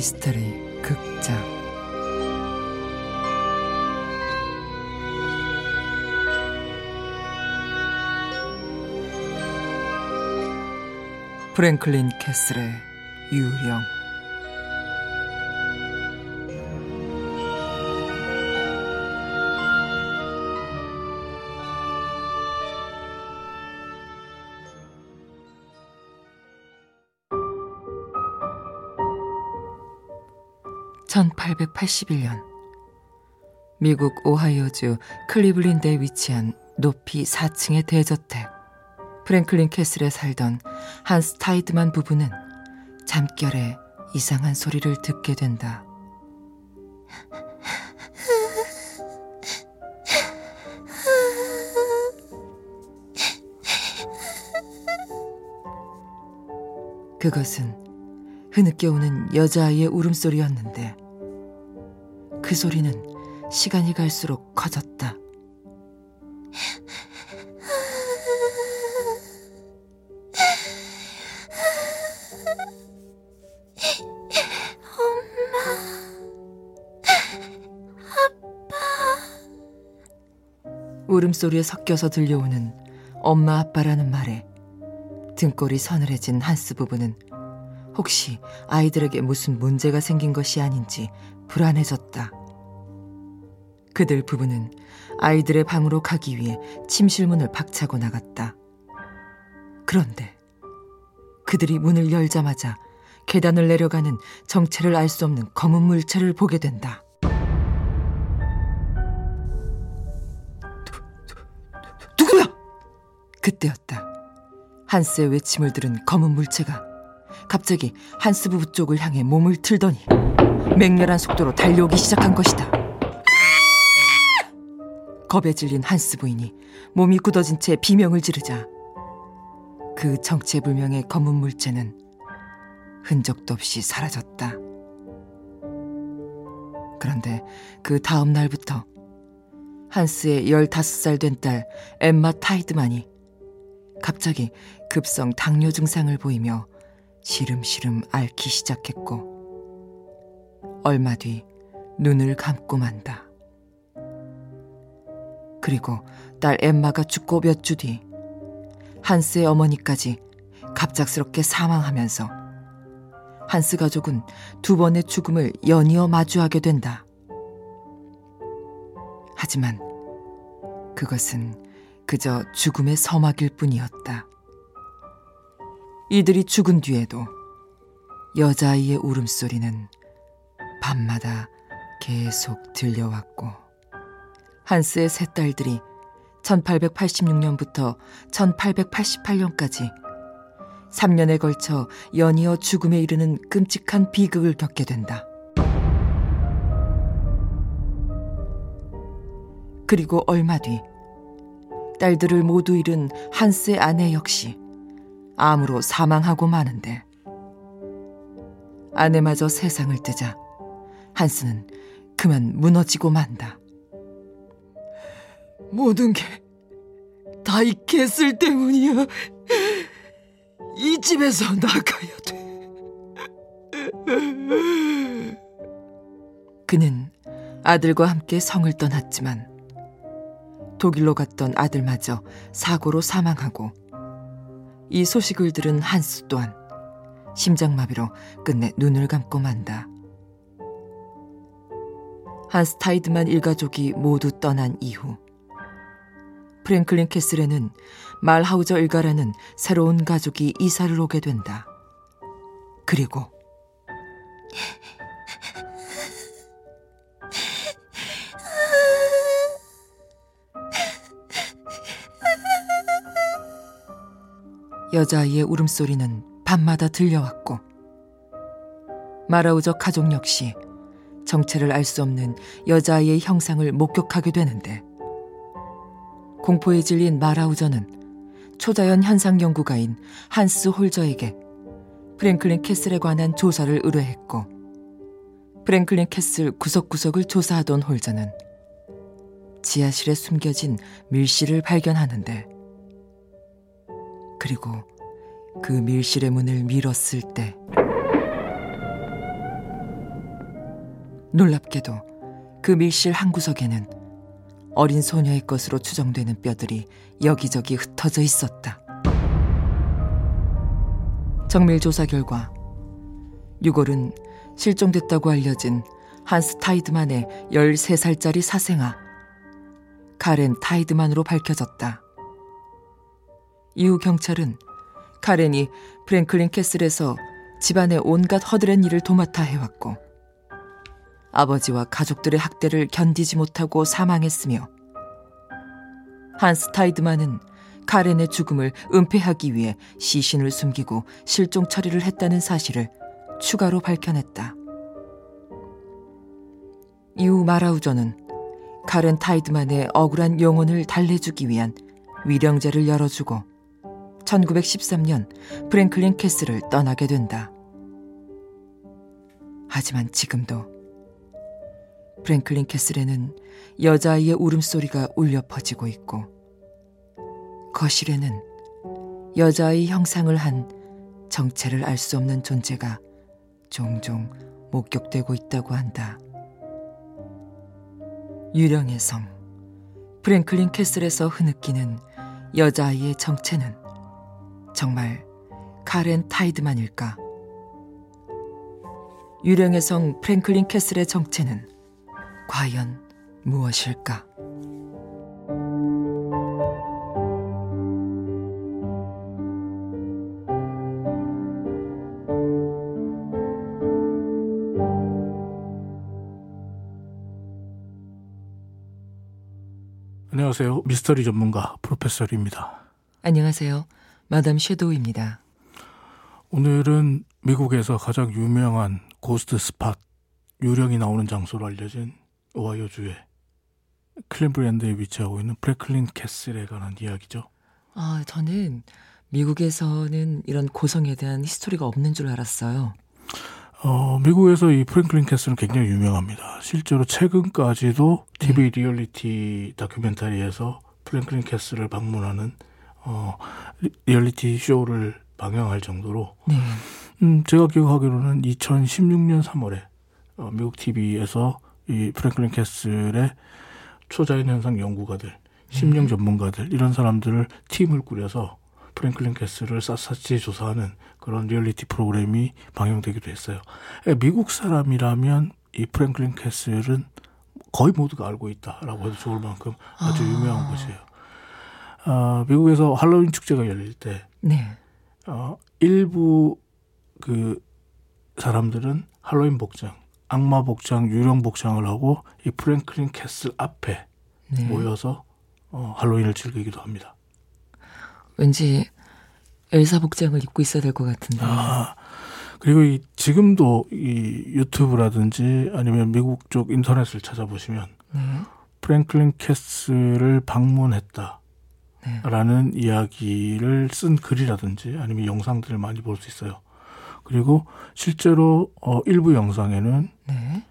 미스터리 극장. 프랭클린 캐슬의 유령 (1881년) 미국 오하이오주 클리블린드에 위치한 높이 4층의 대저택 프랭클린 캐슬에 살던 한스 타이드만 부부는 잠결에 이상한 소리를 듣게 된다. 그것은 흐느껴 오는 여자아이의 울음소리였는데 그 소리는 시간이 갈수록 커졌다. 울음소리에 섞여서 들려오는 엄마 아빠라는 말에 등골이 서늘해진 한스 부부는 혹시 아이들에게 무슨 문제가 생긴 것이 아닌지 불안해졌다. 그들 부부는 아이들의 방으로 가기 위해 침실문을 박차고 나갔다. 그런데 그들이 문을 열자마자 계단을 내려가는 정체를 알 수 없는 검은 물체를 보게 된다. 누구야? 그때였다. 한스의 외침을 들은 검은 물체가 갑자기 한스 부부 쪽을 향해 몸을 틀더니 맹렬한 속도로 달려오기 시작한 것이다. 겁에 질린 한스 부인이 몸이 굳어진 채 비명을 지르자 그 정체불명의 검은 물체는 흔적도 없이 사라졌다. 그런데 그 다음 날부터 한스의 15살 된 딸 엠마 타이드만이 갑자기 급성 당뇨 증상을 보이며 시름시름 앓기 시작했고 얼마 뒤 눈을 감고 만다. 그리고 딸 엠마가 죽고 몇 주 뒤 한스의 어머니까지 갑작스럽게 사망하면서 한스 가족은 두 번의 죽음을 연이어 마주하게 된다. 하지만 그것은 그저 죽음의 서막일 뿐이었다. 이들이 죽은 뒤에도 여자아이의 울음소리는 밤마다 계속 들려왔고 한스의 세 딸들이 1886년부터 1888년까지 3년에 걸쳐 연이어 죽음에 이르는 끔찍한 비극을 겪게 된다. 그리고 얼마 뒤 딸들을 모두 잃은 한스의 아내 역시 암으로 사망하고 마는데 아내마저 세상을 뜨자 한스는 그만 무너지고 만다. 모든 게 다 이 개슬 때문이야. 이 집에서 나가야 돼. 그는 아들과 함께 성을 떠났지만 독일로 갔던 아들마저 사고로 사망하고 이 소식을 들은 한스 또한 심장마비로 끝내 눈을 감고 만다. 한스 타이드만 일가족이 모두 떠난 이후 프랭클린 캐슬에는 말하우저 일가라는 새로운 가족이 이사를 오게 된다. 그리고 여자아이의 울음소리는 밤마다 들려왔고 마라우저 가족 역시 정체를 알 수 없는 여자아이의 형상을 목격하게 되는데 공포에 질린 마라우저는 초자연 현상 연구가인 한스 홀저에게 프랭클린 캐슬에 관한 조사를 의뢰했고 프랭클린 캐슬 구석구석을 조사하던 홀저는 지하실에 숨겨진 밀실을 발견하는데 그리고 그 밀실의 문을 밀었을 때 놀랍게도 그 밀실 한 구석에는 어린 소녀의 것으로 추정되는 뼈들이 여기저기 흩어져 있었다. 정밀 조사 결과 유골은 실종됐다고 알려진 한스 타이드만의 13살짜리 사생아 카렌 타이드만으로 밝혀졌다. 이후 경찰은 카렌이 프랭클린 캐슬에서 집안의 온갖 허드렛 일을 도맡아 해왔고 아버지와 가족들의 학대를 견디지 못하고 사망했으며 한스 타이드만은 카렌의 죽음을 은폐하기 위해 시신을 숨기고 실종 처리를 했다는 사실을 추가로 밝혀냈다. 이후 마라우저는 카렌 타이드만의 억울한 영혼을 달래주기 위한 위령제를 열어주고 1913년 프랭클린 캐슬을 떠나게 된다. 하지만 지금도 프랭클린 캐슬에는 여자아이의 울음소리가 울려 퍼지고 있고 거실에는 여자아이 형상을 한 정체를 알 수 없는 존재가 종종 목격되고 있다고 한다. 유령의 성 프랭클린 캐슬에서 흐느끼는 여자아이의 정체는 정말 카렌 타이드만일까? 유령의 성 프랭클린 캐슬의 정체는 과연 무엇일까? 안녕하세요. 미스터리 전문가 프로페서입니다. 안녕하세요. 마담 섀도우입니다. 오늘은 미국에서 가장 유명한 ghost spot 유령이 나오는 장소로 알려진 오하이오주의 클리블랜드에 위치하고 있는 프랭클린 캐슬에 관한 이야기죠. 아, 저는 미국에서는 이런 고성에 대한 history가 없는 줄 알았어요. 어, 미국에서 이 프랭클린 캐슬은 굉장히 유명합니다. 실제로 최근까지도 TV 네. 리얼리티 다큐멘터리에서 프랭클린 캐슬을 방문하는 어, 리얼리티 쇼를 방영할 정도로 네. 음, 제가 기억하기로는 2016년 3월에 어, 미국 TV에서 이 프랭클린 캐슬의 초자연 현상 연구가들, 심령 네. 전문가들 이런 사람들을 팀을 꾸려서 프랭클린 캐슬을 샅샅이 조사하는 그런 리얼리티 프로그램이 방영되기도 했어요. 예, 미국 사람이라면 이 프랭클린 캐슬은 거의 모두가 알고 있다라고 해도 좋을 만큼 아주 아. 유명한 곳이에요. 어, 미국에서 할로윈 축제가 열릴 때, 네. 어, 일부 그 사람들은 할로윈 복장, 악마 복장, 유령 복장을 하고 이 프랭클린 캐슬 앞에 네. 모여서 어, 할로윈을 즐기기도 합니다. 왠지 엘사 복장을 입고 있어야 될 것 같은데. 아, 그리고 이 지금도 이 유튜브라든지 아니면 미국 쪽 인터넷을 찾아보시면 네. 프랭클린 캐슬을 방문했다. 라는 네. 이야기를 쓴 글이라든지 아니면 영상들을 많이 볼 수 있어요. 그리고 실제로 어 일부 영상에는 네.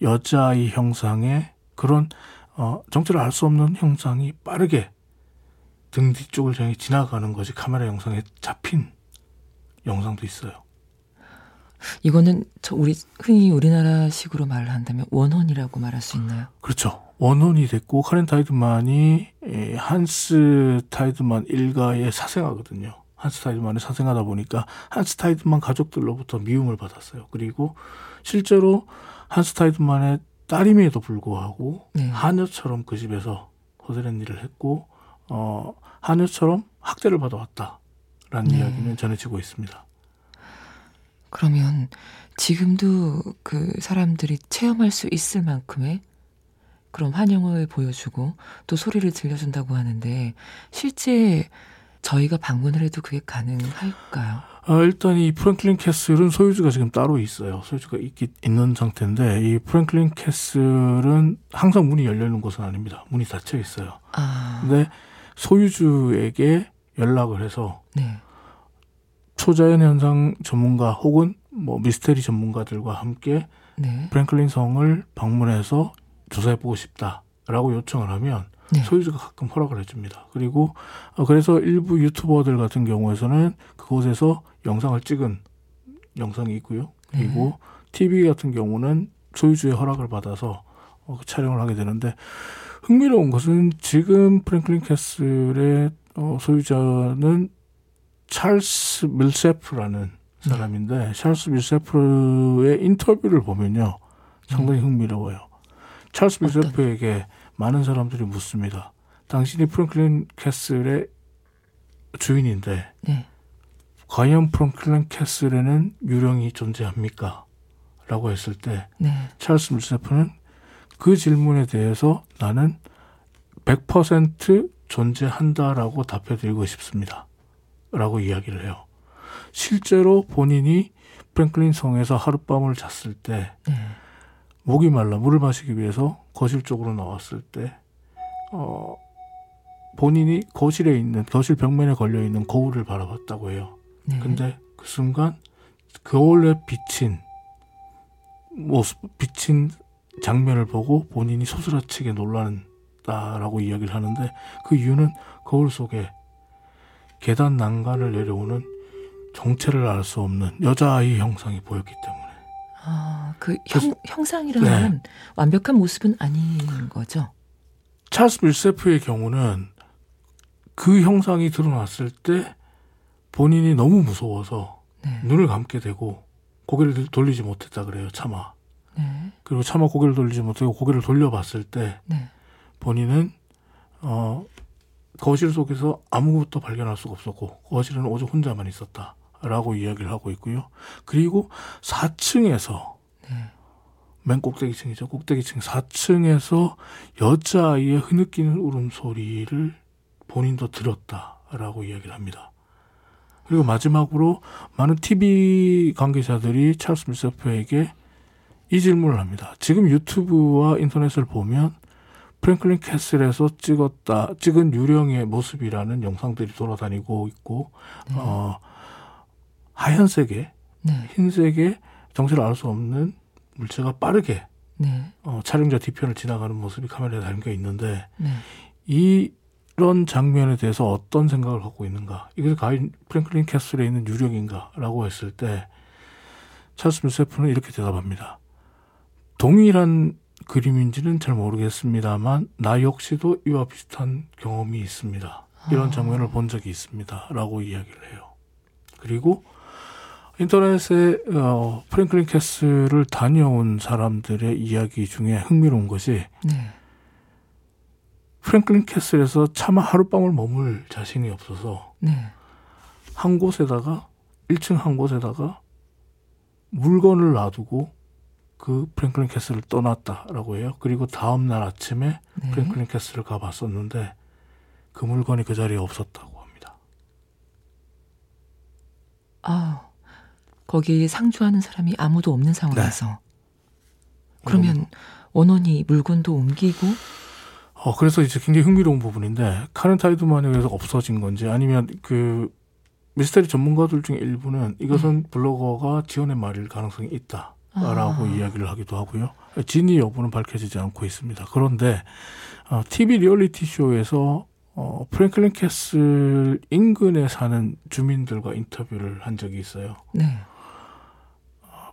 여자아이 형상의 그런 어 정체를 알 수 없는 형상이 빠르게 등 뒤쪽을 향해 지나가는 것이 카메라 영상에 잡힌 영상도 있어요. 이거는 저 우리 흔히 우리나라식으로 말을 한다면 원혼이라고 말할 수 있나요? 그렇죠. 원혼이 됐고 카렌 타이드만이 한스 타이드만 일가의 사생아거든요. 한스 타이드만의 사생아다 보니까 한스 타이드만 가족들로부터 미움을 받았어요. 그리고 실제로 한스 타이드만의 딸임에도 불구하고 네. 하녀처럼 그 집에서 허드렛일을 했고 어, 하녀처럼 학대를 받아왔다라는 네. 이야기는 전해지고 있습니다. 그러면 지금도 그 사람들이 체험할 수 있을 만큼의 그런 환영을 보여주고 또 소리를 들려준다고 하는데 실제 저희가 방문을 해도 그게 가능할까요? 아, 일단 이 프랭클린 캐슬은 소유주가 지금 따로 있어요. 소유주가 있기, 있는 상태인데 이 프랭클린 캐슬은 항상 문이 열려 있는 곳은 아닙니다. 문이 닫혀 있어요. 아. 근데 소유주에게 연락을 해서 네. 초자연 현상 전문가 혹은 뭐 미스테리 전문가들과 함께 네. 프랭클린 성을 방문해서 조사해보고 싶다라고 요청을 하면 네. 소유주가 가끔 허락을 해줍니다. 그리고 어, 그래서 일부 유튜버들 같은 경우에서는 그곳에서 영상을 찍은 영상이 있고요. 그리고 네. TV 같은 경우는 소유주의 허락을 받아서 어, 그 촬영을 하게 되는데 흥미로운 것은 지금 프랭클린 캐슬의 어, 소유자는 찰스 밀세프라는 사람인데 네. 찰스 밀세프의 인터뷰를 보면요 상당히 음. 흥미로워요. 찰스 밀세프에게 많은 사람들이 묻습니다. 당신이 프랭클린 캐슬의 주인인데 네. 과연 프랭클린 캐슬에는 유령이 존재합니까? 라고 했을 때 네. 찰스 밀세프는 그 질문에 대해서 나는 100% 존재한다라고 답해드리고 싶습니다. 라고 이야기를 해요. 실제로 본인이 프랭클린 성에서 하룻밤을 잤을 때 네. 목이 말라 물을 마시기 위해서 거실 쪽으로 나왔을 때 어, 본인이 거실에 있는 거실 벽면에 걸려 있는 거울을 바라봤다고 해요. 네. 근데 그 순간 거울에 비친 모습, 비친 장면을 보고 본인이 소스라치게 놀란다라고 이야기를 하는데 그 이유는 거울 속에 계단 난간을 내려오는 정체를 알 수 없는 여자아이 형상이 보였기 때문에. 아, 그 형, 형상이라면 네. 완벽한 모습은 아닌 거죠? 찰스 밀세프의 경우는 그 형상이 드러났을 때 본인이 너무 무서워서 네. 눈을 감게 되고 고개를 돌리지 못했다 그래요, 차마. 네. 그리고 차마 고개를 돌리지 못하고 고개를 돌려봤을 때 네. 본인은 어 거실 속에서 아무것도 발견할 수가 없었고 거실은 오직 혼자만 있었다 라고 이야기를 하고 있고요. 그리고 4층에서 네. 맨 꼭대기층이죠. 꼭대기층 4층에서 여자아이의 흐느끼는 울음소리를 본인도 들었다라고 이야기를 합니다. 그리고 마지막으로 많은 TV 관계자들이 찰스 밀서프에게 이 질문을 합니다. 지금 유튜브와 인터넷을 보면 프랭클린 캐슬에서 찍었다 찍은 유령의 모습이라는 영상들이 돌아다니고 있고 네. 어 하얀색의 네. 흰색의 정체를 알 수 없는 물체가 빠르게 네. 어, 촬영자 뒤편을 지나가는 모습이 카메라에 담겨 있는데 네. 이런 장면에 대해서 어떤 생각을 갖고 있는가? 이것이 과연 프랭클린 캐슬에 있는 유령인가라고 했을 때 찰스 밀세프는 이렇게 대답합니다. 동일한 그림인지는 잘 모르겠습니다만 나 역시도 이와 비슷한 경험이 있습니다. 이런 아. 장면을 본 적이 있습니다. 라고 이야기를 해요. 그리고 인터넷에 어, 프랭클린 캐슬을 다녀온 사람들의 이야기 중에 흥미로운 것이 네. 프랭클린 캐슬에서 차마 하룻밤을 머물 자신이 없어서 네. 한 곳에다가 1층 한 곳에다가 물건을 놔두고 그 프랭클린 캐슬을 떠났다라고 해요. 그리고 다음 날 아침에 네. 프랭클린 캐슬을 가봤었는데 그 물건이 그 자리에 없었다고 합니다. 아, 거기 상주하는 사람이 아무도 없는 상황에서 네. 그러면 원원이 물건도 옮기고 어 그래서 이제 굉장히 흥미로운 부분인데 카렌 타이드만에 의해서 없어진 건지 아니면 그 미스테리 전문가들 중에 일부는 이것은 네. 블로거가 지어낸 말일 가능성이 있다. 라고 아. 이야기를 하기도 하고요. 진위 여부는 밝혀지지 않고 있습니다. 그런데 어, TV 리얼리티 쇼에서 어, 프랭클린 캐슬 인근에 사는 주민들과 인터뷰를 한 적이 있어요. 네.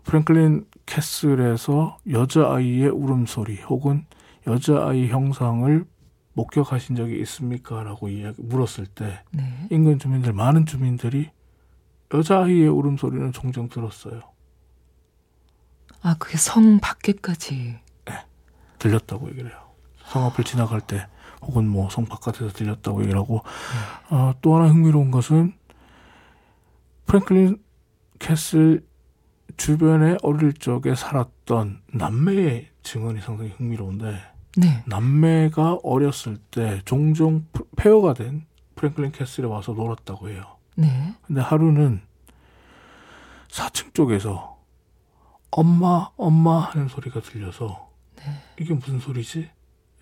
어, 프랭클린 캐슬에서 여자아이의 울음소리 혹은 여자아이 형상을 목격하신 적이 있습니까? 라고 이야기, 물었을 때 네. 인근 주민들, 많은 주민들이 여자아이의 울음소리는 종종 들었어요. 아, 그게 성 밖에까지. 네. 들렸다고 얘기를 해요. 성 앞을 지나갈 때 혹은 뭐 성 바깥에서 들렸다고 얘기를 하고 네. 어, 또 하나 흥미로운 것은 프랭클린 캐슬 주변에 어릴 적에 살았던 남매의 증언이 상당히 흥미로운데 네. 남매가 어렸을 때 종종 폐허가 된 프랭클린 캐슬에 와서 놀았다고 해요. 네. 근데 하루는 4층 쪽에서 엄마, 엄마 하는 소리가 들려서 네. 이게 무슨 소리지?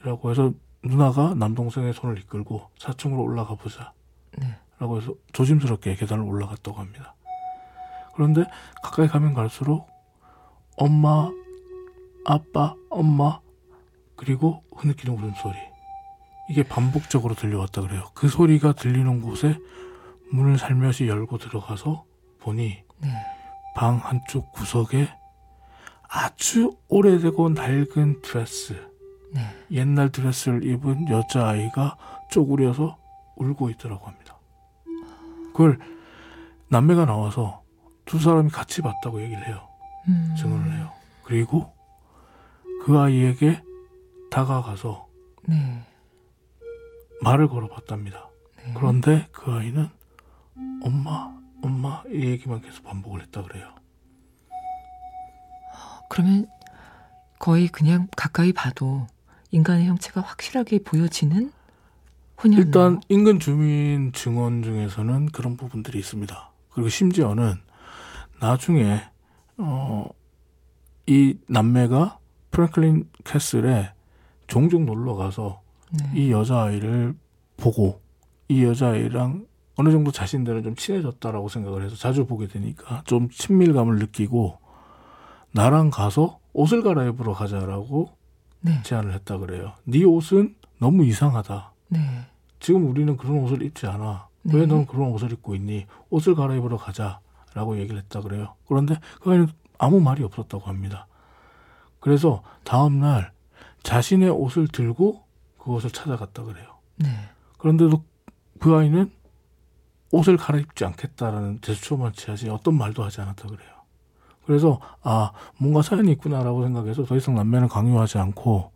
라고 해서 누나가 남동생의 손을 이끌고 4층으로 올라가 보자. 네. 라고 해서 조심스럽게 계단을 올라갔다고 합니다. 그런데 가까이 가면 갈수록 엄마, 아빠, 엄마, 그리고 흐느끼는 울음소리. 이게 반복적으로 들려왔다 그래요. 그 소리가 들리는 곳에 문을 살며시 열고 들어가서 보니 네. 방 한쪽 구석에 아주 오래되고 낡은 드레스, 네. 옛날 드레스를 입은 여자아이가 쪼그려서 울고 있더라고 합니다. 그걸 남매가 나와서 두 사람이 같이 봤다고 얘기를 해요. 음. 증언을 해요. 그리고 그 아이에게 다가가서 네. 말을 걸어봤답니다. 네. 그런데 그 아이는 엄마, 엄마 이 얘기만 계속 반복을 했다 그래요. 그러면 거의 그냥 가까이 봐도 인간의 형체가 확실하게 보여지는 혼혈. 일단 인근 주민 증언 중에서는 그런 부분들이 있습니다. 그리고 심지어는 나중에 어, 이 남매가 프랭클린 캐슬에 종종 놀러 가서 네. 이 여자아이를 보고 이 여자아이랑 어느 정도 자신들은 좀 친해졌다라고 생각을 해서 자주 보게 되니까 좀 친밀감을 느끼고 나랑 가서 옷을 갈아입으러 가자라고 네. 제안을 했다 그래요. 네 옷은 너무 이상하다. 네. 지금 우리는 그런 옷을 입지 않아. 네. 왜넌 그런 옷을 입고 있니? 옷을 갈아입으러 가자 라고 얘기를 했다 그래요. 그런데 그 아이는 아무 말이 없었다고 합니다. 그래서 다음 날 자신의 옷을 들고 그곳을 찾아갔다 그래요. 네. 그런데도 그 아이는 옷을 갈아입지 않겠다라는 제스처만 취하지 어떤 말도 하지 않았다 그래요. 그래서 아 뭔가 사연이 있구나라고 생각해서 더 이상 남매는 강요하지 않고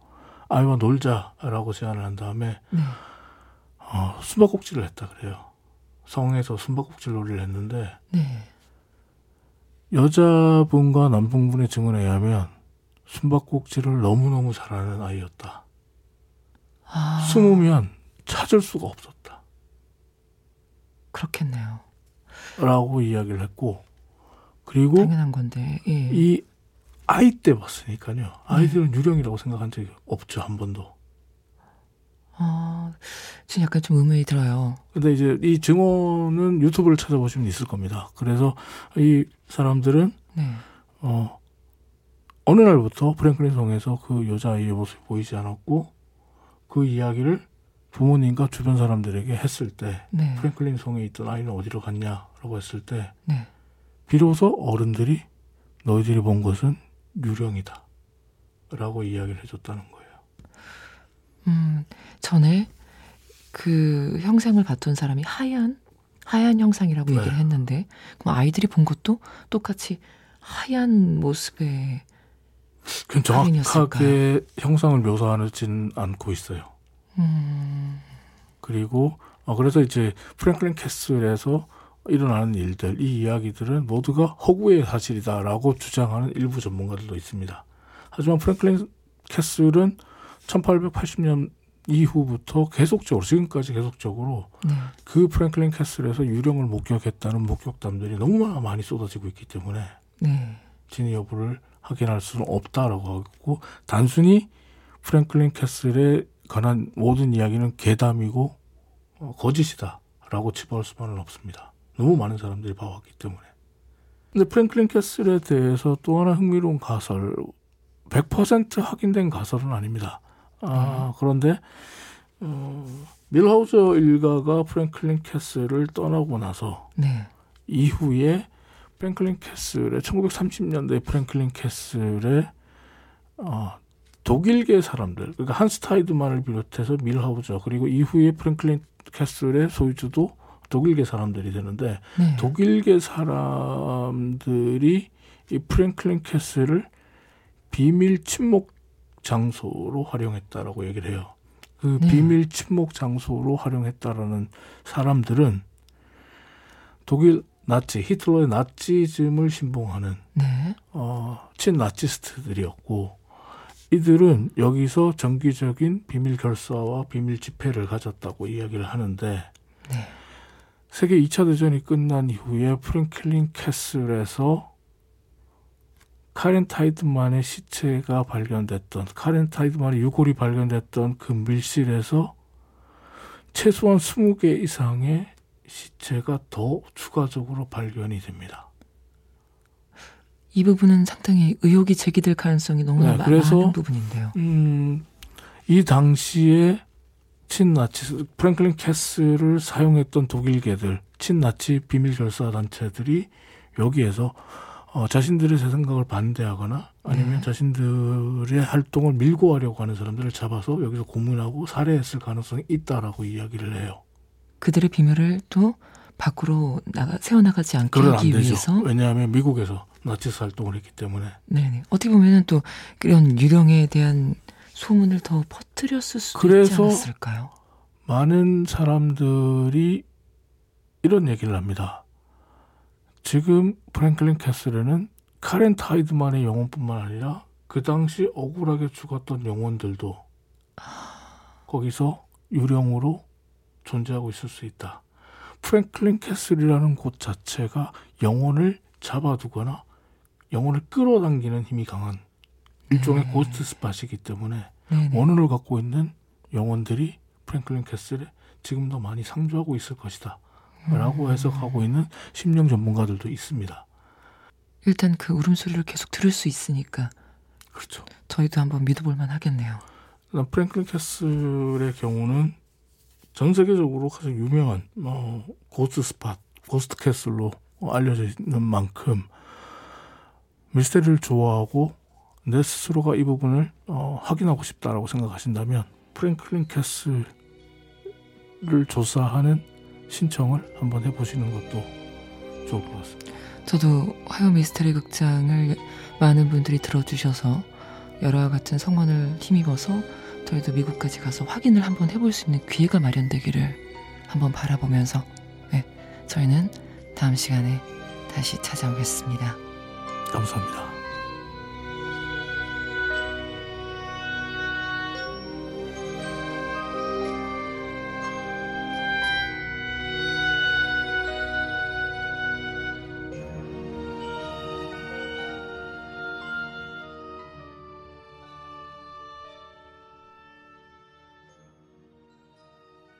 아이와 놀자라고 제안을 한 다음에 네. 어, 숨바꼭질을 했다 그래요. 성에서 숨바꼭질 놀이를 했는데 네. 여자분과 남성분의 증언에 의하면 숨바꼭질을 너무너무 잘하는 아이였다. 아. 숨으면 찾을 수가 없었다. 그렇겠네요. 라고 이야기를 했고 그리고 당연한 건데. 예. 이 아이 때 봤으니까요. 아이들은 유령이라고 생각한 적이 없죠 한 번도. 아, 지금 약간 좀 의문이 들어요. 근데 이제 이 증언은 유튜브를 찾아보시면 있을 겁니다. 그래서 이 사람들은 네. 어 어느 날부터 프랭클린 성에서 그 여자아이의 모습이 보이지 않았고 그 이야기를 부모님과 주변 사람들에게 했을 때 네. 프랭클린 성에 있던 아이는 어디로 갔냐라고 했을 때 네. 비로소 어른들이 너희들이 본 것은 유령이다 라고 이야기를 해줬다는 거예요. 음, 전에 그 형상을 봤던 사람이 하얀 하얀 형상이라고 네. 얘기를 했는데 그럼 아이들이 본 것도 똑같이 하얀 모습의 그건 정확하게? 형상을 묘사하지는 않고 있어요. 음, 그리고 어, 그래서 이제 프랭클린 캐슬에서 일어나는 일들, 이 이야기들은 모두가 허구의 사실이다라고 주장하는 일부 전문가들도 있습니다. 하지만 프랭클린 캐슬은 1880년 이후부터 계속적으로 지금까지 계속적으로 네. 그 프랭클린 캐슬에서 유령을 목격했다는 목격담들이 너무나 많이 쏟아지고 있기 때문에 네. 진위 여부를 확인할 수는 없다라고 하고 단순히 프랭클린 캐슬에 관한 모든 이야기는 괴담이고 어, 거짓이다라고 치부할 수만은 없습니다. 너무 많은 사람들이 봐왔기 때문에. 근데 프랭클린 캐슬에 대해서 또 하나 흥미로운 가설, 100% 확인된 가설은 아닙니다. 아, 그런데 어, 밀하우저 일가가 프랭클린 캐슬을 떠나고 나서 네. 이후에 프랭클린 캐슬의 1930년대 프랭클린 캐슬의 어, 독일계 사람들 그러니까 한스 타이드만을 비롯해서 밀하우저 그리고 이후에 프랭클린 캐슬의 소유주도 독일계 사람들이 되는데 네. 독일계 사람들이 이 프랭클린 캐슬을 비밀 침묵 장소로 활용했다라고 얘기를 해요. 그 네. 비밀 침묵 장소로 활용했다라는 사람들은 독일 나치 히틀러의 나치즘을 신봉하는 네. 어, 친나치스트들이었고 이들은 여기서 정기적인 비밀 결사와 비밀 집회를 가졌다고 이야기를 하는데 네. 세계 2차 대전이 끝난 이후에 프랭클린 캐슬에서 카렌 타이드만의 시체가 발견됐던 카렌 타이드만의 유골이 발견됐던 그 밀실에서 최소한 20개 이상의 시체가 더 추가적으로 발견이 됩니다. 이 부분은 상당히 의혹이 제기될 가능성이 너무나 네, 많은 부분인데요. 음, 이 당시에 친나치 프랭클린 캐슬을 사용했던 독일계들 친나치 비밀 결사 단체들이 여기에서 어, 자신들의 새 생각을 반대하거나 아니면 네. 자신들의 활동을 밀고 하려고 하는 사람들을 잡아서 여기서 고문하고 살해했을 가능성이 있다라고 이야기를 해요. 그들의 비밀을 또 밖으로 나가 세워나가지 않게 하기 되죠. 위해서 왜냐하면 미국에서 나치스 활동을 했기 때문에 네네 어떻게 보면은 또 이런 유령에 대한 소문을 더 퍼뜨렸을 수도 있지 그래서 않았을까요? 많은 사람들이 이런 얘기를 합니다. 지금 프랭클린 캐슬에는 카렌 타이드만의 영혼뿐만 아니라 그 당시 억울하게 죽었던 영혼들도 거기서 유령으로 존재하고 있을 수 있다. 프랭클린 캐슬이라는 곳 자체가 영혼을 잡아두거나 영혼을 끌어당기는 힘이 강한 일종의 네. ghost spot이기 때문에 네네. 원혼을 갖고 있는 영혼들이 프랭클린 캐슬에 지금도 많이 상주하고 있을 것이다. 라고 해석하고 있는 심령 전문가들도 있습니다. 일단 그 울음소리를 계속 들을 수 있으니까 그렇죠. 저희도 한번 믿어볼 만 하겠네요. 일단 프랭클린 캐슬의 경우는 전 세계적으로 가장 유명한 어, ghost spot, ghost castle로 알려져 있는 만큼 미스테리를 좋아하고 내 스스로가 이 부분을 어, 확인하고 싶다라고 생각하신다면 프랭클린 캐슬을 조사하는 신청을 한번 해보시는 것도 좋을 것 같습니다. 저도 화요 미스터리 극장을 많은 분들이 들어주셔서 열화와 같은 성원을 힘입어서 저희도 미국까지 가서 확인을 한번 해볼 수 있는 기회가 마련되기를 한번 바라보면서 네, 저희는 다음 시간에 다시 찾아오겠습니다. 감사합니다.